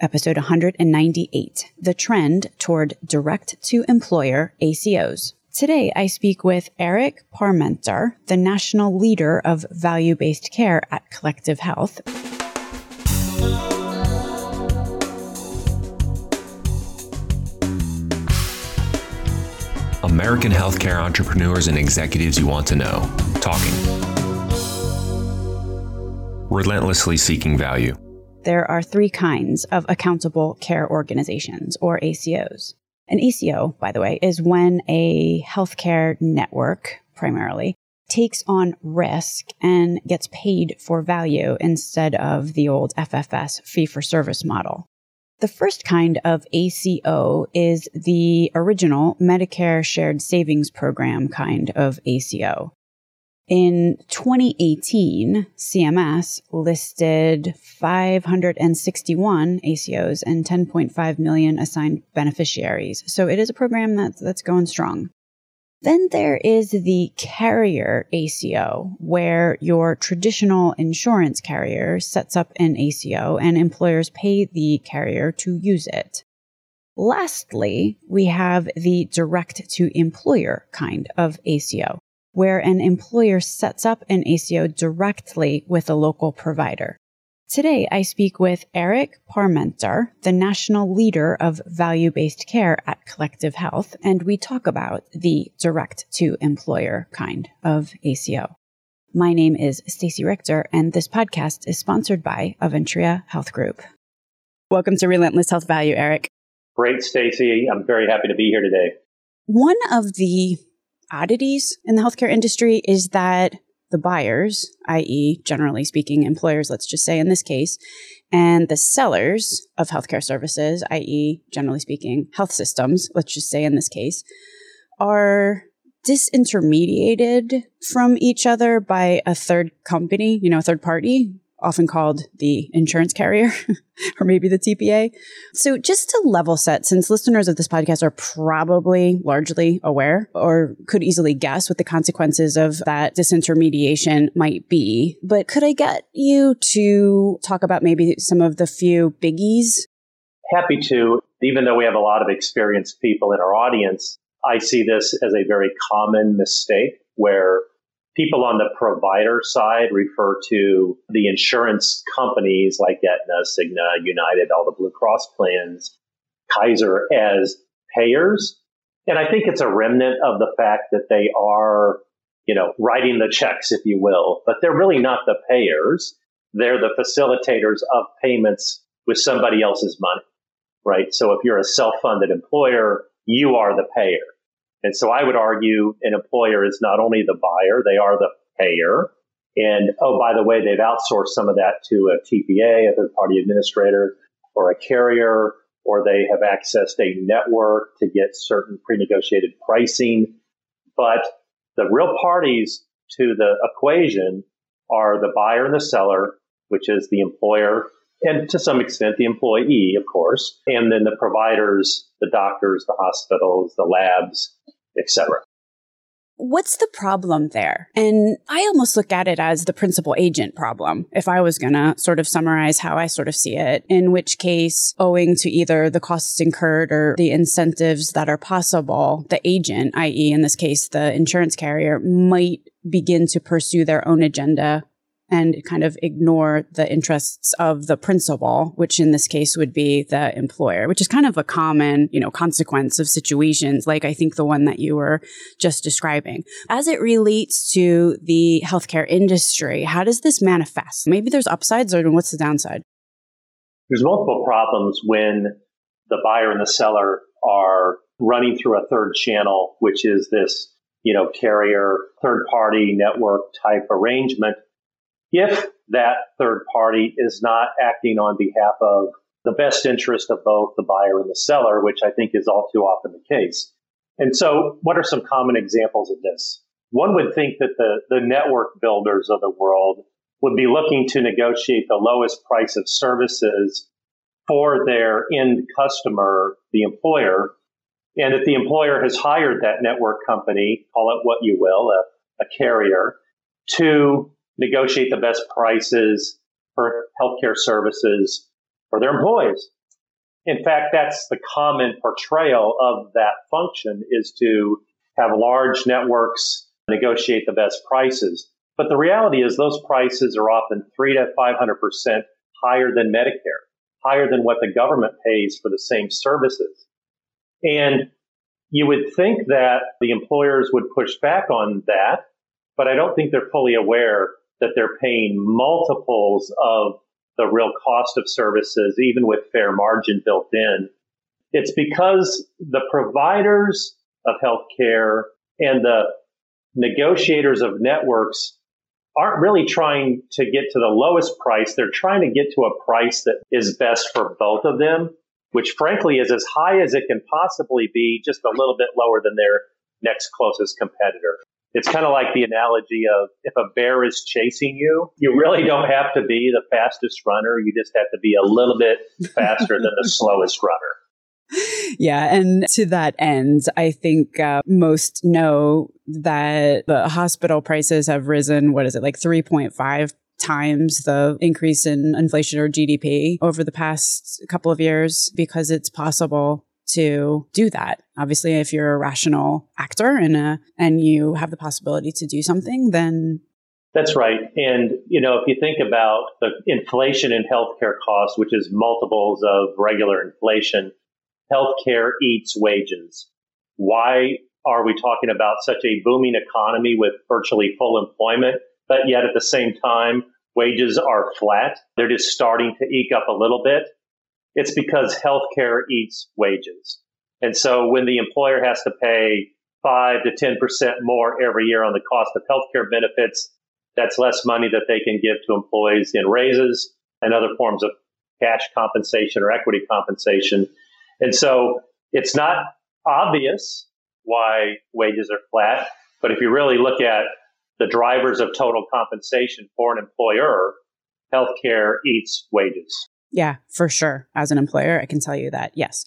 episode 198 The Trend Toward Direct to Employer ACOs. Today, I speak with Eric Parmenter, the national leader of value based care at Collective Health. American healthcare entrepreneurs and executives you want to know. Talking. Relentlessly seeking value there are three kinds of accountable care organizations or ACOs. An ACO, by the way, is when a healthcare network, primarily, takes on risk and gets paid for value instead of the old FFS fee for service model. The first kind of ACO is the original Medicare Shared Savings Program kind of ACO. In 2018, CMS listed 561 ACOs and 10.5 million assigned beneficiaries. So it is a program that's, that's going strong. Then there is the carrier ACO, where your traditional insurance carrier sets up an ACO and employers pay the carrier to use it. Lastly, we have the direct to employer kind of ACO where an employer sets up an ACO directly with a local provider. Today, I speak with Eric Parmenter, the national leader of value based care at Collective Health, and we talk about the direct to employer kind of ACO. My name is Stacey Richter, and this podcast is sponsored by Aventria Health Group. Welcome to Relentless Health Value, Eric. Great, Stacey. I'm very happy to be here today. One of the oddities in the healthcare industry is that the buyers, i.e., generally speaking, employers, let's just say in this case, and the sellers of healthcare services, i.e., generally speaking, health systems, let's just say in this case, are disintermediated from each other by a third company, you know, a third party, often called the insurance carrier or maybe the TPA. So, just to level set, since listeners of this podcast are probably largely aware or could easily guess what the consequences of that disintermediation might be, but could I get you to talk about maybe some of the few biggies? Happy to. Even though we have a lot of experienced people in our audience, I see this as a very common mistake where people on the provider side refer to the insurance companies like Aetna, Cigna, United, all the Blue Cross plans, Kaiser as payers. And I think it's a remnant of the fact that they are, you know, writing the checks, if you will, but they're really not the payers. They're the facilitators of payments with somebody else's money, right? So if you're a self-funded employer, you are the payer. And so I would argue an employer is not only the buyer, they are the payer. And oh, by the way, they've outsourced some of that to a TPA, a third party administrator, or a carrier, or they have accessed a network to get certain pre negotiated pricing. But the real parties to the equation are the buyer and the seller, which is the employer and to some extent the employee, of course, and then the providers, the doctors, the hospitals, the labs, etc. What's the problem there? And I almost look at it as the principal agent problem, if I was going to sort of summarize how I sort of see it, in which case, owing to either the costs incurred or the incentives that are possible, the agent, i.e., in this case, the insurance carrier, might begin to pursue their own agenda and kind of ignore the interests of the principal, which in this case would be the employer, which is kind of a common, you know, consequence of situations like I think the one that you were just describing. As it relates to the healthcare industry, how does this manifest? Maybe there's upsides or what's the downside? There's multiple problems when the buyer and the seller are running through a third channel, which is this, you know, carrier third party network type arrangement if that third party is not acting on behalf of the best interest of both the buyer and the seller, which I think is all too often the case. And so, what are some common examples of this? One would think that the, the network builders of the world would be looking to negotiate the lowest price of services for their end customer, the employer. And if the employer has hired that network company, call it what you will, a, a carrier, to negotiate the best prices for healthcare services for their employees. in fact, that's the common portrayal of that function is to have large networks negotiate the best prices. But the reality is those prices are often three to 500% higher than Medicare, higher than what the government pays for the same services. And you would think that the employers would push back on that, but I don't think they're fully aware that they're paying multiples of the real cost of services, even with fair margin built in. It's because the providers of healthcare and the negotiators of networks aren't really trying to get to the lowest price. They're trying to get to a price that is best for both of them, which frankly is as high as it can possibly be, just a little bit lower than their next closest competitor. It's kind of like the analogy of if a bear is chasing you, you really don't have to be the fastest runner. You just have to be a little bit faster than the slowest runner. Yeah. And to that end, I think uh, most know that the hospital prices have risen, what is it, like 3.5 times the increase in inflation or GDP over the past couple of years because it's possible to do that. Obviously, if you're a rational actor and a, and you have the possibility to do something, then that's right. And you know, if you think about the inflation in healthcare costs, which is multiples of regular inflation, healthcare eats wages. Why are we talking about such a booming economy with virtually full employment, but yet at the same time wages are flat? They're just starting to eke up a little bit. It's because healthcare eats wages. And so when the employer has to pay five to 10% more every year on the cost of healthcare benefits, that's less money that they can give to employees in raises and other forms of cash compensation or equity compensation. And so it's not obvious why wages are flat, but if you really look at the drivers of total compensation for an employer, healthcare eats wages. Yeah, for sure. As an employer, I can tell you that. Yes.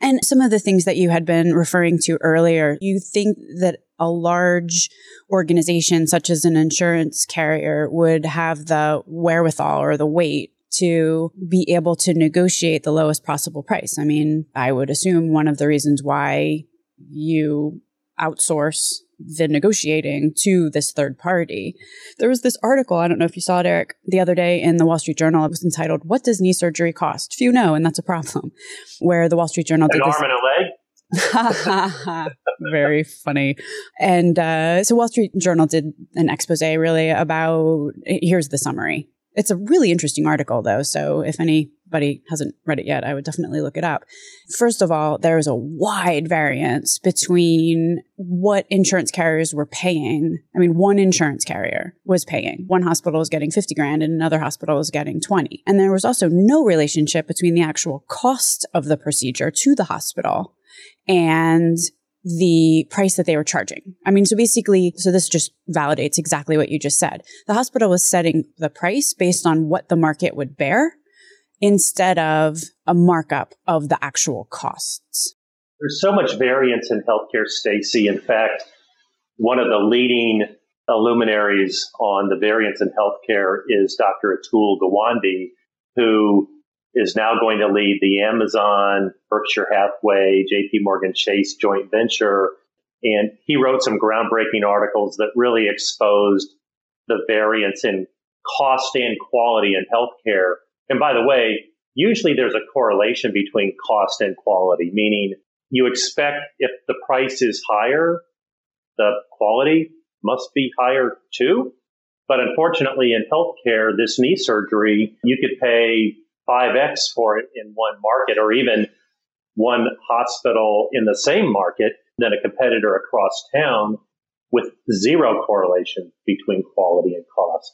And some of the things that you had been referring to earlier, you think that a large organization such as an insurance carrier would have the wherewithal or the weight to be able to negotiate the lowest possible price. I mean, I would assume one of the reasons why you outsource the negotiating to this third party. There was this article, I don't know if you saw it, Eric, the other day in the Wall Street Journal. It was entitled, What Does Knee Surgery Cost? Few know, and that's a problem. Where the Wall Street Journal An did arm and a leg? Very funny. And uh, so Wall Street Journal did an expose really about here's the summary. It's a really interesting article, though. So if anybody hasn't read it yet, I would definitely look it up. First of all, there is a wide variance between what insurance carriers were paying. I mean, one insurance carrier was paying. One hospital was getting 50 grand and another hospital was getting 20. And there was also no relationship between the actual cost of the procedure to the hospital and the price that they were charging. I mean, so basically, so this just validates exactly what you just said. The hospital was setting the price based on what the market would bear instead of a markup of the actual costs. There's so much variance in healthcare, Stacey. In fact, one of the leading luminaries on the variance in healthcare is Dr. Atul Gawande, who is now going to lead the Amazon, Berkshire Hathaway, JP Morgan Chase joint venture. And he wrote some groundbreaking articles that really exposed the variance in cost and quality in healthcare. And by the way, usually there's a correlation between cost and quality, meaning you expect if the price is higher, the quality must be higher too. But unfortunately, in healthcare, this knee surgery, you could pay 5x for it in one market or even one hospital in the same market than a competitor across town with zero correlation between quality and cost.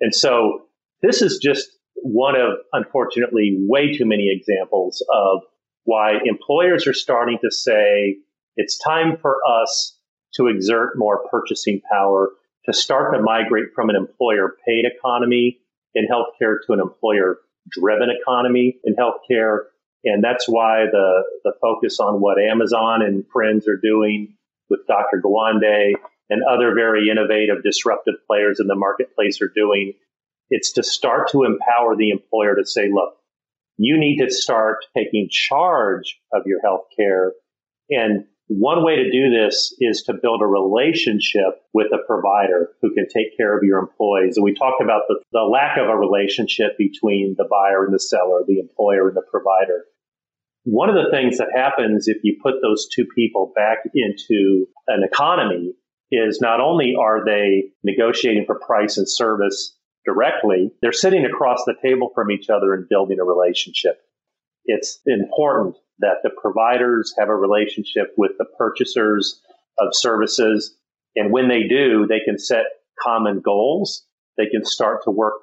And so this is just one of, unfortunately, way too many examples of why employers are starting to say it's time for us to exert more purchasing power, to start to migrate from an employer paid economy in healthcare to an employer driven economy in healthcare. And that's why the, the focus on what Amazon and friends are doing with Dr. Gawande and other very innovative, disruptive players in the marketplace are doing. It's to start to empower the employer to say, look, you need to start taking charge of your health care. And one way to do this is to build a relationship with a provider who can take care of your employees. And we talked about the, the lack of a relationship between the buyer and the seller, the employer and the provider. One of the things that happens if you put those two people back into an economy is not only are they negotiating for price and service directly, they're sitting across the table from each other and building a relationship. It's important that the providers have a relationship with the purchasers of services. And when they do, they can set common goals. They can start to work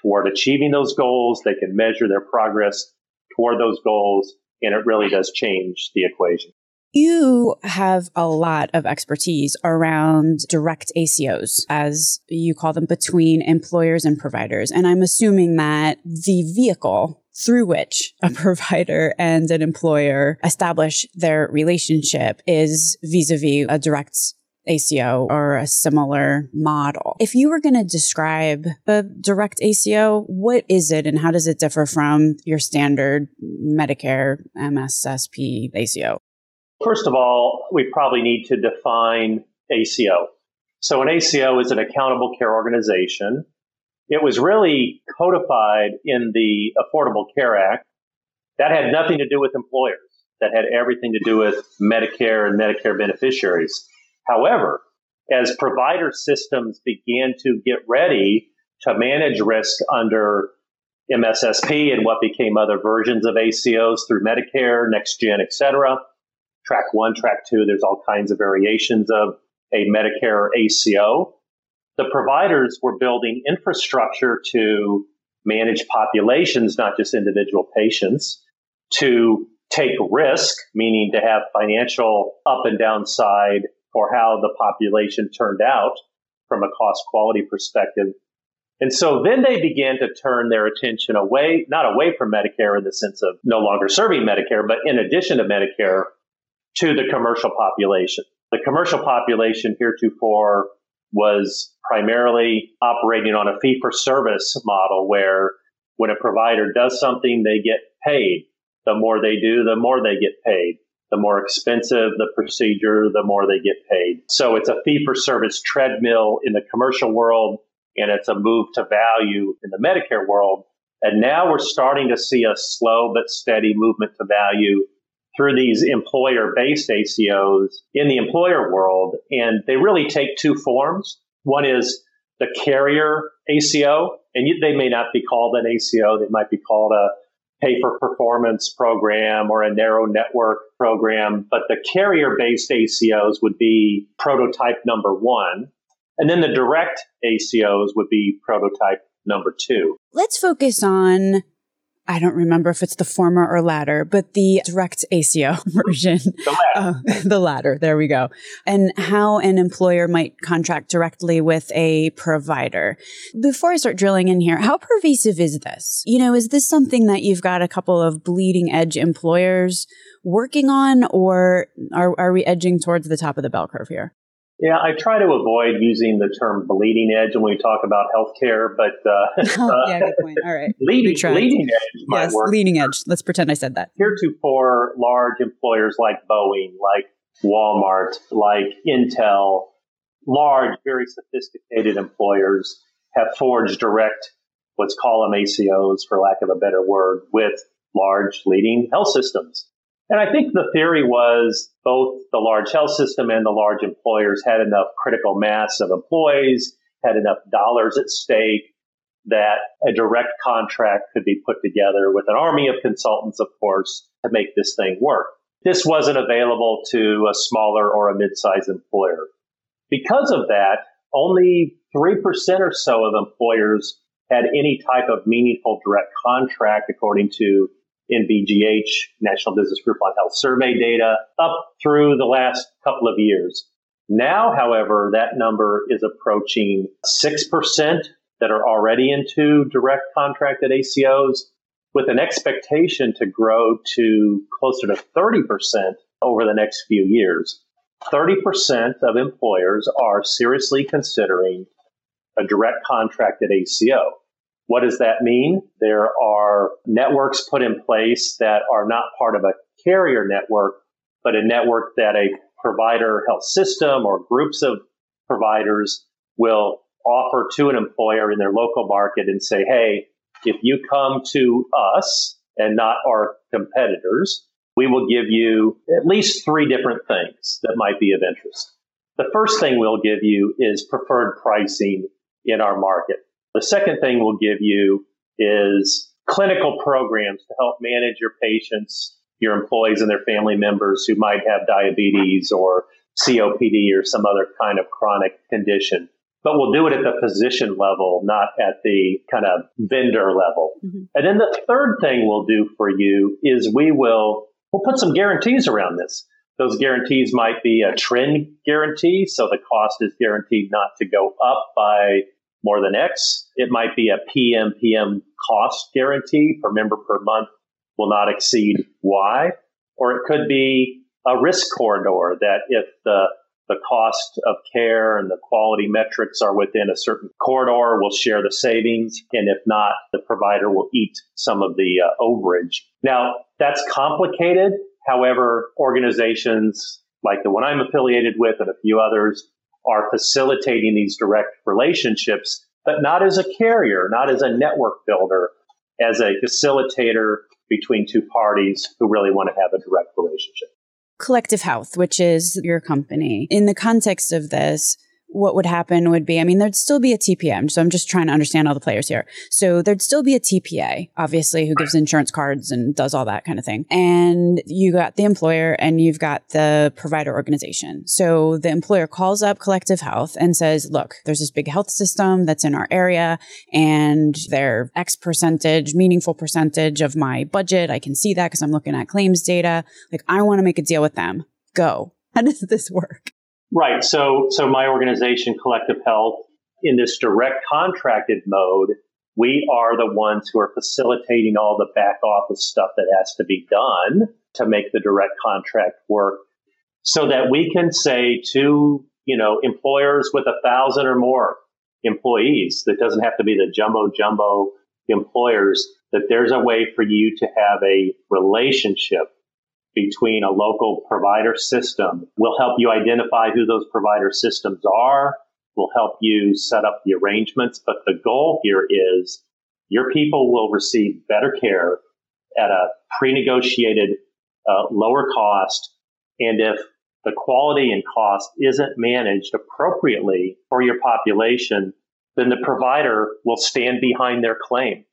toward achieving those goals. They can measure their progress toward those goals. And it really does change the equation. You have a lot of expertise around direct ACOs, as you call them, between employers and providers. And I'm assuming that the vehicle through which a mm. provider and an employer establish their relationship is vis-a-vis a direct ACO or a similar model. If you were going to describe a direct ACO, what is it and how does it differ from your standard Medicare MSSP ACO? First of all, we probably need to define ACO. So an ACO is an accountable care organization. It was really codified in the Affordable Care Act. That had nothing to do with employers. That had everything to do with Medicare and Medicare beneficiaries. However, as provider systems began to get ready to manage risk under MSSP and what became other versions of ACOs through Medicare, NextGen, et cetera, track one, track two, there's all kinds of variations of a Medicare ACO. The providers were building infrastructure to manage populations, not just individual patients, to take risk, meaning to have financial up and down side for how the population turned out from a cost quality perspective. And so then they began to turn their attention away, not away from Medicare in the sense of no longer serving Medicare, but in addition to Medicare, to the commercial population. The commercial population heretofore was primarily operating on a fee for service model where when a provider does something, they get paid. The more they do, the more they get paid. The more expensive the procedure, the more they get paid. So it's a fee for service treadmill in the commercial world, and it's a move to value in the Medicare world. And now we're starting to see a slow but steady movement to value through these employer based ACOs in the employer world. And they really take two forms. One is the carrier ACO, and they may not be called an ACO, they might be called a pay for performance program or a narrow network program. But the carrier based ACOs would be prototype number one. And then the direct ACOs would be prototype number two. Let's focus on I don't remember if it's the former or latter, but the direct ACO version. The latter. Uh, the latter. There we go. And how an employer might contract directly with a provider. Before I start drilling in here, how pervasive is this? You know, is this something that you've got a couple of bleeding edge employers working on, or are, are we edging towards the top of the bell curve here? Yeah, I try to avoid using the term bleeding edge when we talk about healthcare, but uh, yeah, good point. All right, leading, leading edge yes, work. leading edge. Let's pretend I said that. Heretofore, large employers like Boeing, like Walmart, like Intel, large, very sophisticated employers have forged direct, let's call them ACOs for lack of a better word, with large leading health systems. And I think the theory was both the large health system and the large employers had enough critical mass of employees, had enough dollars at stake that a direct contract could be put together with an army of consultants, of course, to make this thing work. This wasn't available to a smaller or a mid-sized employer. Because of that, only 3% or so of employers had any type of meaningful direct contract, according to NBGH, National Business Group on Health survey data, up through the last couple of years. Now, however, that number is approaching 6% that are already into direct contracted ACOs with an expectation to grow to closer to 30% over the next few years. 30% of employers are seriously considering a direct contracted ACO. What does that mean? There are networks put in place that are not part of a carrier network, but a network that a provider health system or groups of providers will offer to an employer in their local market and say, hey, if you come to us and not our competitors, we will give you at least three different things that might be of interest. The first thing we'll give you is preferred pricing in our market. The second thing we'll give you is clinical programs to help manage your patients, your employees, and their family members who might have diabetes or COPD or some other kind of chronic condition. But we'll do it at the physician level, not at the kind of vendor level. Mm-hmm. And then the third thing we'll do for you is we will we'll put some guarantees around this. Those guarantees might be a trend guarantee, so the cost is guaranteed not to go up by more than X. It might be a PMPM cost guarantee per member per month will not exceed Y. Or it could be a risk corridor that if the the cost of care and the quality metrics are within a certain corridor, we'll share the savings. And if not, the provider will eat some of the uh, overage. Now, that's complicated. However, organizations like the one I'm affiliated with and a few others are facilitating these direct relationships, but not as a carrier, not as a network builder, as a facilitator between two parties who really want to have a direct relationship. Collective Health, which is your company, in the context of this, what would happen would be, I mean, there'd still be a TPM. So I'm just trying to understand all the players here. So there'd still be a TPA, obviously, who gives insurance cards and does all that kind of thing. And you got the employer and you've got the provider organization. So the employer calls up Collective Health and says, look, there's this big health system that's in our area and they're X percentage, meaningful percentage of my budget. I can see that because I'm looking at claims data. Like, I want to make a deal with them. Go. How does this work? Right. So, so my organization, Collective Health, in this direct contracted mode, we are the ones who are facilitating all the back office stuff that has to be done to make the direct contract work so that we can say to, you know, employers with a thousand or more employees, that doesn't have to be the jumbo jumbo employers, that there's a way for you to have a relationship between a local provider system. will help you identify who those provider systems are. will help you set up the arrangements. But the goal here is your people will receive better care at a pre-negotiated uh, lower cost. And if the quality and cost isn't managed appropriately for your population, then the provider will stand behind their claim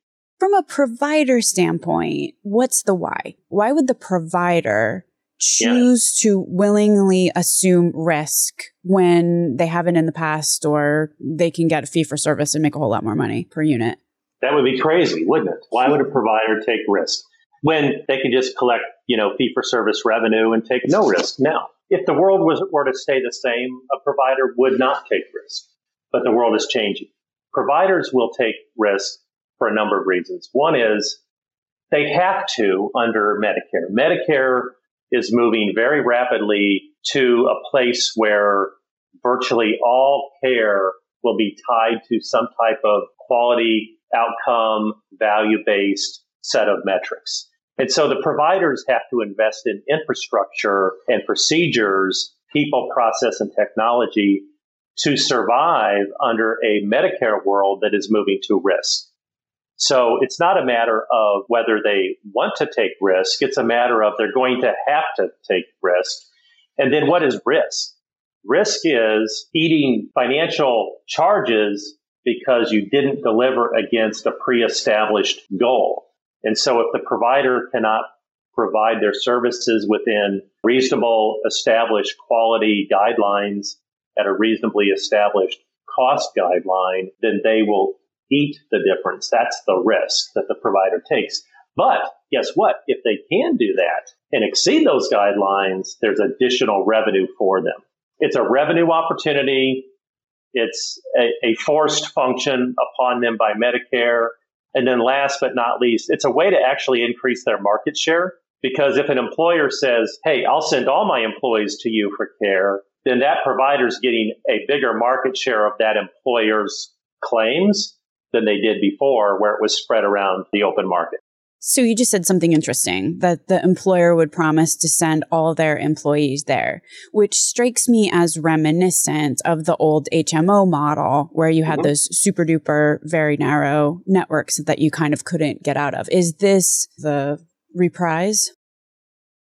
from a provider standpoint, what's the why? Why would the provider choose yeah. to willingly assume risk when they haven't in the past or they can get a fee for service and make a whole lot more money per unit? That would be crazy, wouldn't it? Why would a provider take risk when they can just collect, you know, fee for service revenue and take no risk? Now, if the world was, were to stay the same, a provider would not take risk, but the world is changing. Providers will take risk for a number of reasons. One is they have to under Medicare. Medicare is moving very rapidly to a place where virtually all care will be tied to some type of quality outcome, value based set of metrics. And so the providers have to invest in infrastructure and procedures, people, process, and technology to survive under a Medicare world that is moving to risk. So it's not a matter of whether they want to take risk. It's a matter of they're going to have to take risk. And then what is risk? Risk is eating financial charges because you didn't deliver against a pre-established goal. And so if the provider cannot provide their services within reasonable established quality guidelines at a reasonably established cost guideline, then they will eat the difference. That's the risk that the provider takes. But guess what? If they can do that and exceed those guidelines, there's additional revenue for them. It's a revenue opportunity. It's a, a, forced function upon them by Medicare. And then last but not least, it's a way to actually increase their market share. Because if an employer says, Hey, I'll send all my employees to you for care, then that provider's getting a bigger market share of that employer's claims than they did before, where it was spread around the open market. So you just said something interesting that the employer would promise to send all their employees there, which strikes me as reminiscent of the old HMO model where you had mm-hmm. those super duper, very narrow networks that you kind of couldn't get out of. Is this the reprise?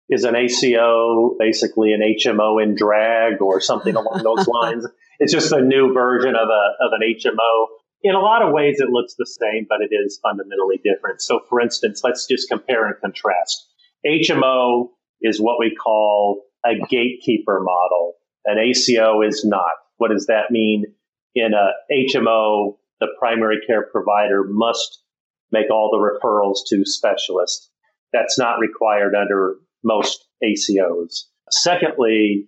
Is an ACO basically an HMO in drag or something along those lines? It's just a new version of a of an HMO in a lot of ways, it looks the same, but it is fundamentally different. So, for instance, let's just compare and contrast. HMO is what we call a gatekeeper model. An ACO is not. What does that mean? In a HMO, the primary care provider must make all the referrals to specialists. That's not required under most ACOs. Secondly,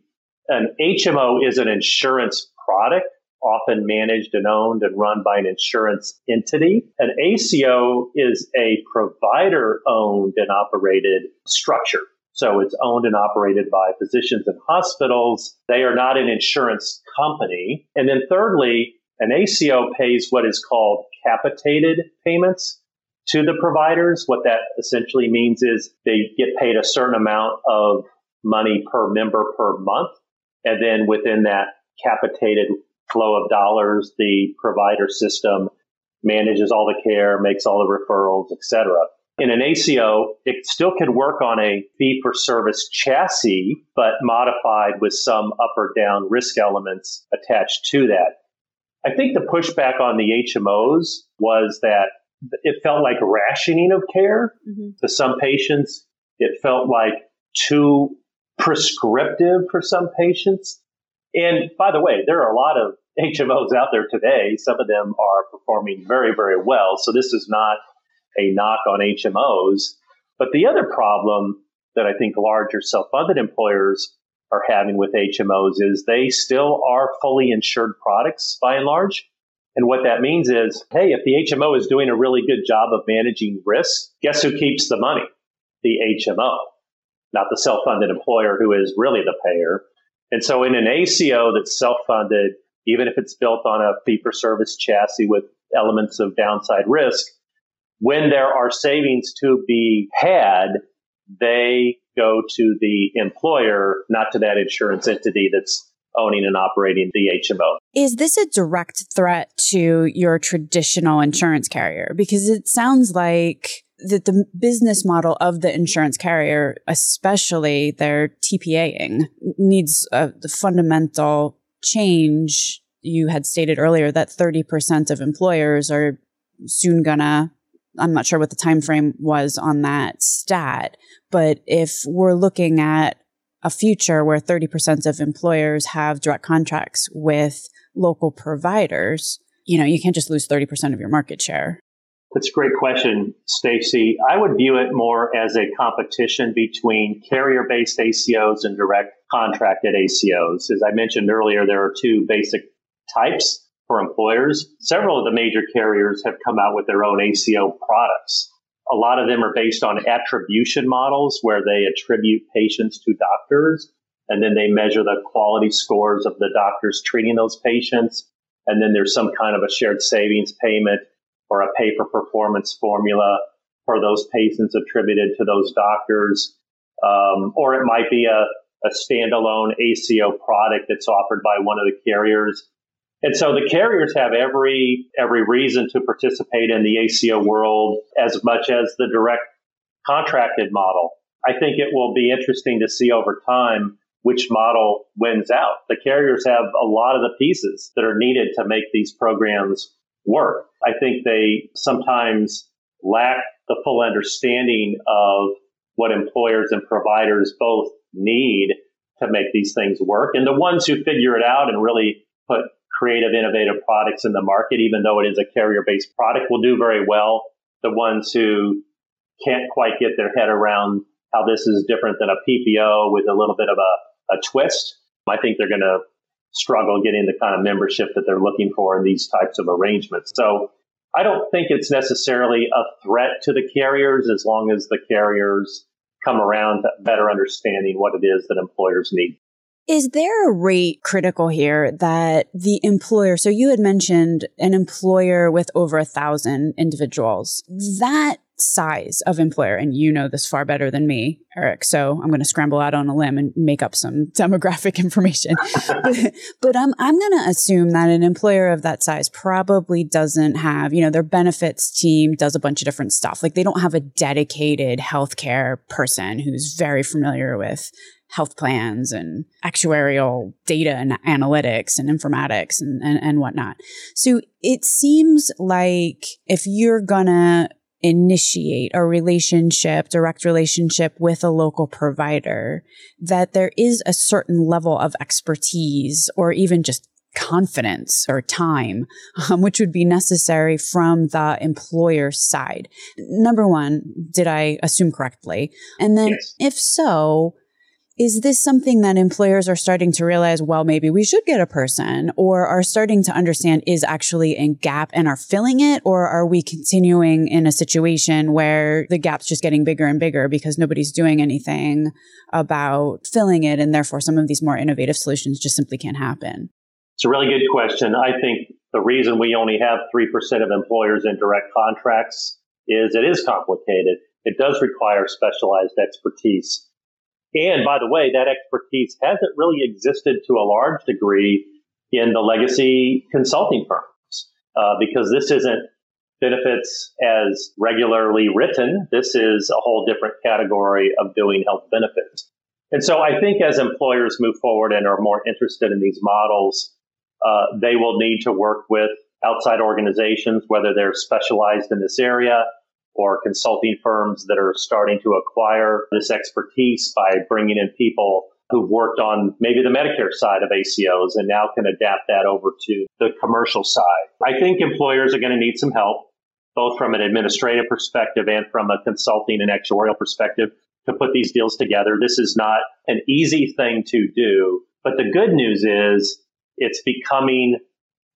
an HMO is an insurance product often managed and owned and run by an insurance entity. An ACO is a provider owned and operated structure. So it's owned and operated by physicians and hospitals. They are not an insurance company. And then thirdly, an ACO pays what is called capitated payments to the providers. What that essentially means is they get paid a certain amount of money per member per month. And then within that capitated flow of dollars. The provider system manages all the care, makes all the referrals, etc. In an ACO, it still can work on a fee for service chassis, but modified with some up or down risk elements attached to that. I think the pushback on the HMOs was that it felt like rationing of care mm-hmm. to some patients. It felt like too prescriptive for some patients. And by the way, there are a lot of HMOs out there today. Some of them are performing very, very well. So this is not a knock on HMOs. But the other problem that I think larger self-funded employers are having with HMOs is they still are fully insured products by and large. And what that means is, hey, if the HMO is doing a really good job of managing risk, guess who keeps the money? The HMO, not the self-funded employer who is really the payer. And so in an ACO that's self-funded, even if it's built on a fee for service chassis with elements of downside risk, when there are savings to be had, they go to the employer, not to that insurance entity that's owning and operating the HMO. Is this a direct threat to your traditional insurance carrier? Because it sounds like that the business model of the insurance carrier, especially their TPAing, needs a the fundamental change, you had stated earlier that 30% of employers are soon gonna I'm not sure what the time frame was on that stat, but if we're looking at a future where 30% of employers have direct contracts with local providers, you know, you can't just lose 30% of your market share. That's a great question, Stacey. I would view it more as a competition between carrier based ACOs and direct contracted ACOs. As I mentioned earlier, there are two basic types for employers. Several of the major carriers have come out with their own ACO products. A lot of them are based on attribution models where they attribute patients to doctors and then they measure the quality scores of the doctors treating those patients. And then there's some kind of a shared savings payment or a pay for performance formula for those patients attributed to those doctors. Um, or it might be a, a standalone ACO product that's offered by one of the carriers. And so the carriers have every every reason to participate in the ACO world as much as the direct contracted model. I think it will be interesting to see over time which model wins out. The carriers have a lot of the pieces that are needed to make these programs work. I think they sometimes lack the full understanding of what employers and providers both need to make these things work. And the ones who figure it out and really put creative, innovative products in the market, even though it is a carrier based product, will do very well. The ones who can't quite get their head around how this is different than a PPO with a little bit of a, a twist, I think they're going to struggle getting the kind of membership that they're looking for in these types of arrangements. So I don't think it's necessarily a threat to the carriers as long as the carriers come around to better understanding what it is that employers need. Is there a rate critical here that the employer, so you had mentioned an employer with over a thousand individuals, that size of employer, and you know this far better than me, Eric. So I'm going to scramble out on a limb and make up some demographic information. but, but I'm, I'm going to assume that an employer of that size probably doesn't have, you know, their benefits team does a bunch of different stuff. Like they don't have a dedicated healthcare person who's very familiar with health plans and actuarial data and analytics and informatics and, and, and whatnot. So it seems like if you're gonna initiate a relationship, direct relationship with a local provider, that there is a certain level of expertise or even just confidence or time, um, which would be necessary from the employer side. Number one, did I assume correctly? And then yes. if so, is this something that employers are starting to realize, well, maybe we should get a person or are starting to understand is actually a gap and are filling it? Or are we continuing in a situation where the gap's just getting bigger and bigger because nobody's doing anything about filling it? And therefore some of these more innovative solutions just simply can't happen. It's a really good question. I think the reason we only have 3% of employers in direct contracts is it is complicated. It does require specialized expertise. And by the way, that expertise hasn't really existed to a large degree in the legacy consulting firms uh, because this isn't benefits as regularly written. This is a whole different category of doing health benefits. And so I think as employers move forward and are more interested in these models, uh, they will need to work with outside organizations, whether they're specialized in this area or consulting firms that are starting to acquire this expertise by bringing in people who've worked on maybe the Medicare side of ACOs and now can adapt that over to the commercial side. I think employers are going to need some help, both from an administrative perspective and from a consulting and actuarial perspective to put these deals together. This is not an easy thing to do, but the good news is it's becoming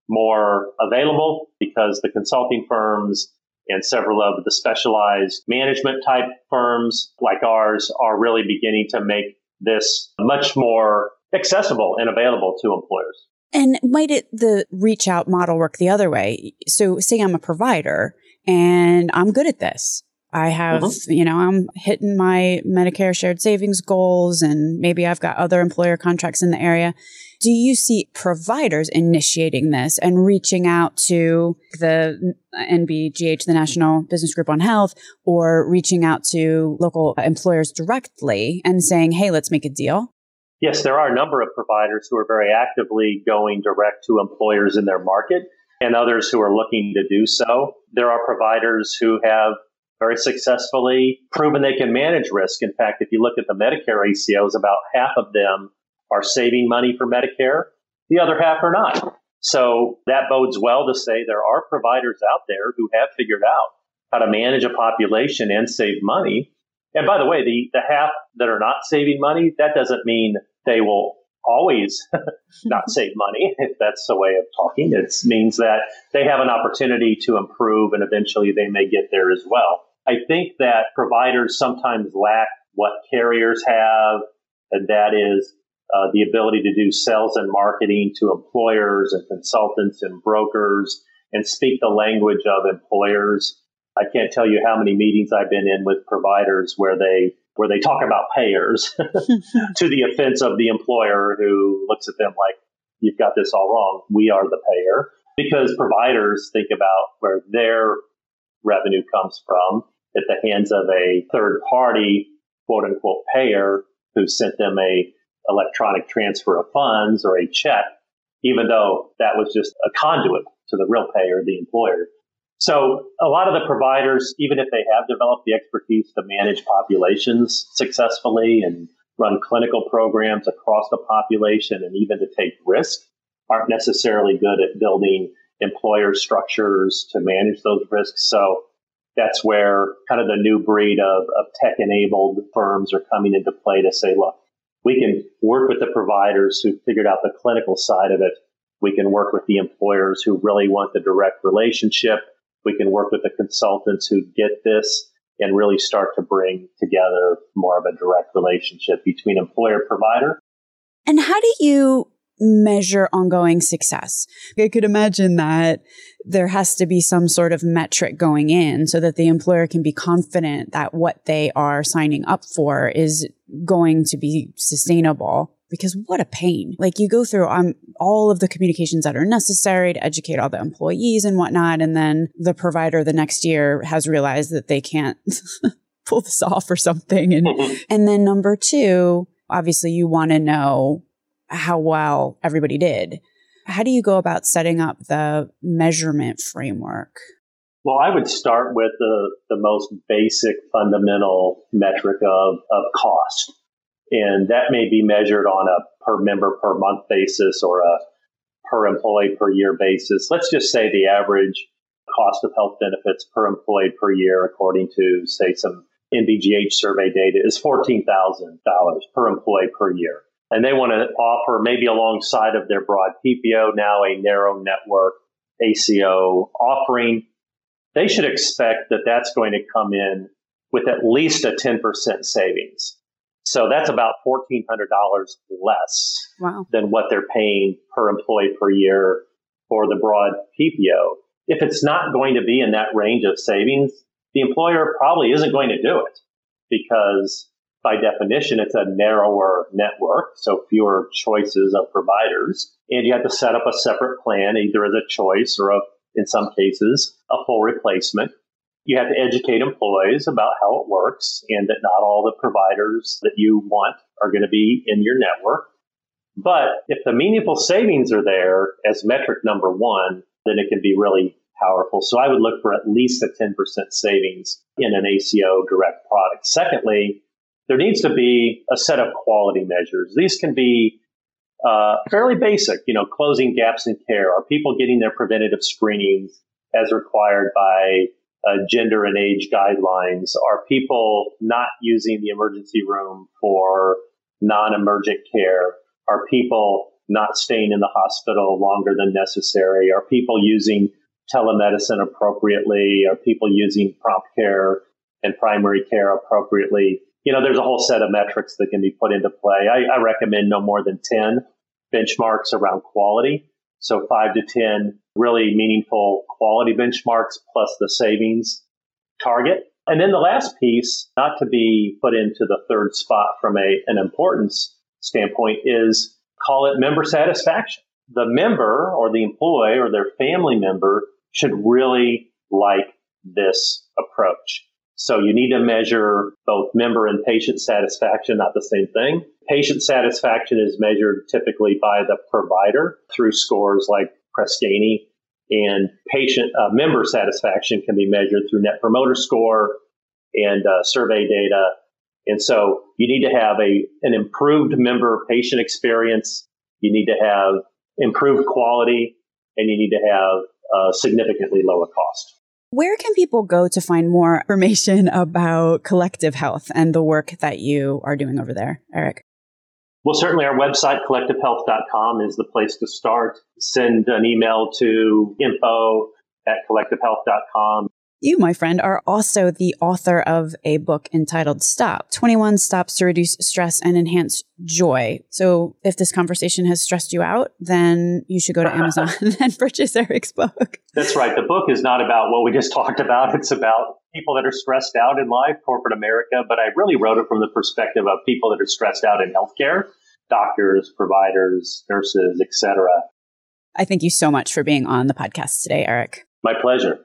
more available because the consulting firms and several of the specialized management type firms like ours are really beginning to make this much more accessible and available to employers. And might it the reach out model work the other way? So say I'm a provider and I'm good at this. I have, mm-hmm. you know, I'm hitting my Medicare shared savings goals and maybe I've got other employer contracts in the area. Do you see providers initiating this and reaching out to the NBGH, the National Business Group on Health, or reaching out to local employers directly and saying, hey, let's make a deal? Yes, there are a number of providers who are very actively going direct to employers in their market and others who are looking to do so. There are providers who have very successfully proven they can manage risk. In fact, if you look at the Medicare ACOs, about half of them are saving money for Medicare, the other half are not. So that bodes well to say there are providers out there who have figured out how to manage a population and save money. And by the way, the, the half that are not saving money, that doesn't mean they will always not save money, if that's the way of talking. It means that they have an opportunity to improve and eventually they may get there as well. I think that providers sometimes lack what carriers have, and that is uh, the ability to do sales and marketing to employers and consultants and brokers and speak the language of employers. I can't tell you how many meetings I've been in with providers where they where they talk about payers to the offense of the employer who looks at them like you've got this all wrong. We are the payer because providers think about where their revenue comes from at the hands of a third party quote unquote payer who sent them a electronic transfer of funds or a check, even though that was just a conduit to the real payer, the employer. So a lot of the providers, even if they have developed the expertise to manage populations successfully and run clinical programs across the population and even to take risk, aren't necessarily good at building employer structures to manage those risks. So that's where kind of the new breed of, of tech enabled firms are coming into play to say, look, we can work with the providers who figured out the clinical side of it. We can work with the employers who really want the direct relationship. We can work with the consultants who get this and really start to bring together more of a direct relationship between employer provider And how do you measure ongoing success? I could imagine that there has to be some sort of metric going in so that the employer can be confident that what they are signing up for is going to be sustainable. Because what a pain. Like you go through um, all of the communications that are necessary to educate all the employees and whatnot. And then the provider the next year has realized that they can't pull this off or something. And, and then number two, obviously you want to know how well everybody did. How do you go about setting up the measurement framework? Well, I would start with the, the most basic fundamental metric of, of cost. And that may be measured on a per member per month basis or a per employee per year basis. Let's just say the average cost of health benefits per employee per year, according to, say, some NBGH survey data, is $14,000 per employee per year and they want to offer maybe alongside of their broad PPO now a narrow network ACO offering, they should expect that that's going to come in with at least a 10% savings. So that's about $1,400 less wow. than what they're paying per employee per year for the broad PPO. If it's not going to be in that range of savings, the employer probably isn't going to do it because by definition, it's a narrower network, so fewer choices of providers. And you have to set up a separate plan, either as a choice or, a, in some cases, a full replacement. You have to educate employees about how it works and that not all the providers that you want are going to be in your network. But if the meaningful savings are there as metric number one, then it can be really powerful. So I would look for at least a 10% savings in an ACO direct product. Secondly, there needs to be a set of quality measures. These can be uh, fairly basic, you know, closing gaps in care. Are people getting their preventative screenings as required by uh, gender and age guidelines? Are people not using the emergency room for non-emergent care? Are people not staying in the hospital longer than necessary? Are people using telemedicine appropriately? Are people using prompt care and primary care appropriately? You know, there's a whole set of metrics that can be put into play. I, I recommend no more than 10 benchmarks around quality. So five to 10 really meaningful quality benchmarks plus the savings target. And then the last piece, not to be put into the third spot from a, an importance standpoint, is call it member satisfaction. The member or the employee or their family member should really like this approach. So you need to measure both member and patient satisfaction, not the same thing. Patient satisfaction is measured typically by the provider through scores like Press Ganey, and patient uh, member satisfaction can be measured through Net Promoter Score and uh, survey data. And so you need to have a an improved member patient experience. You need to have improved quality, and you need to have uh, significantly lower cost. Where can people go to find more information about collective health and the work that you are doing over there, Eric? Well, certainly our website, collectivehealth.com, is the place to start. Send an email to info at collectivehealth.com. You, my friend, are also the author of a book entitled Stop 21 Stops to Reduce Stress and Enhance Joy. So, if this conversation has stressed you out, then you should go to Amazon and purchase Eric's book. That's right. The book is not about what we just talked about, it's about people that are stressed out in life, corporate America. But I really wrote it from the perspective of people that are stressed out in healthcare doctors, providers, nurses, etc. I thank you so much for being on the podcast today, Eric. My pleasure.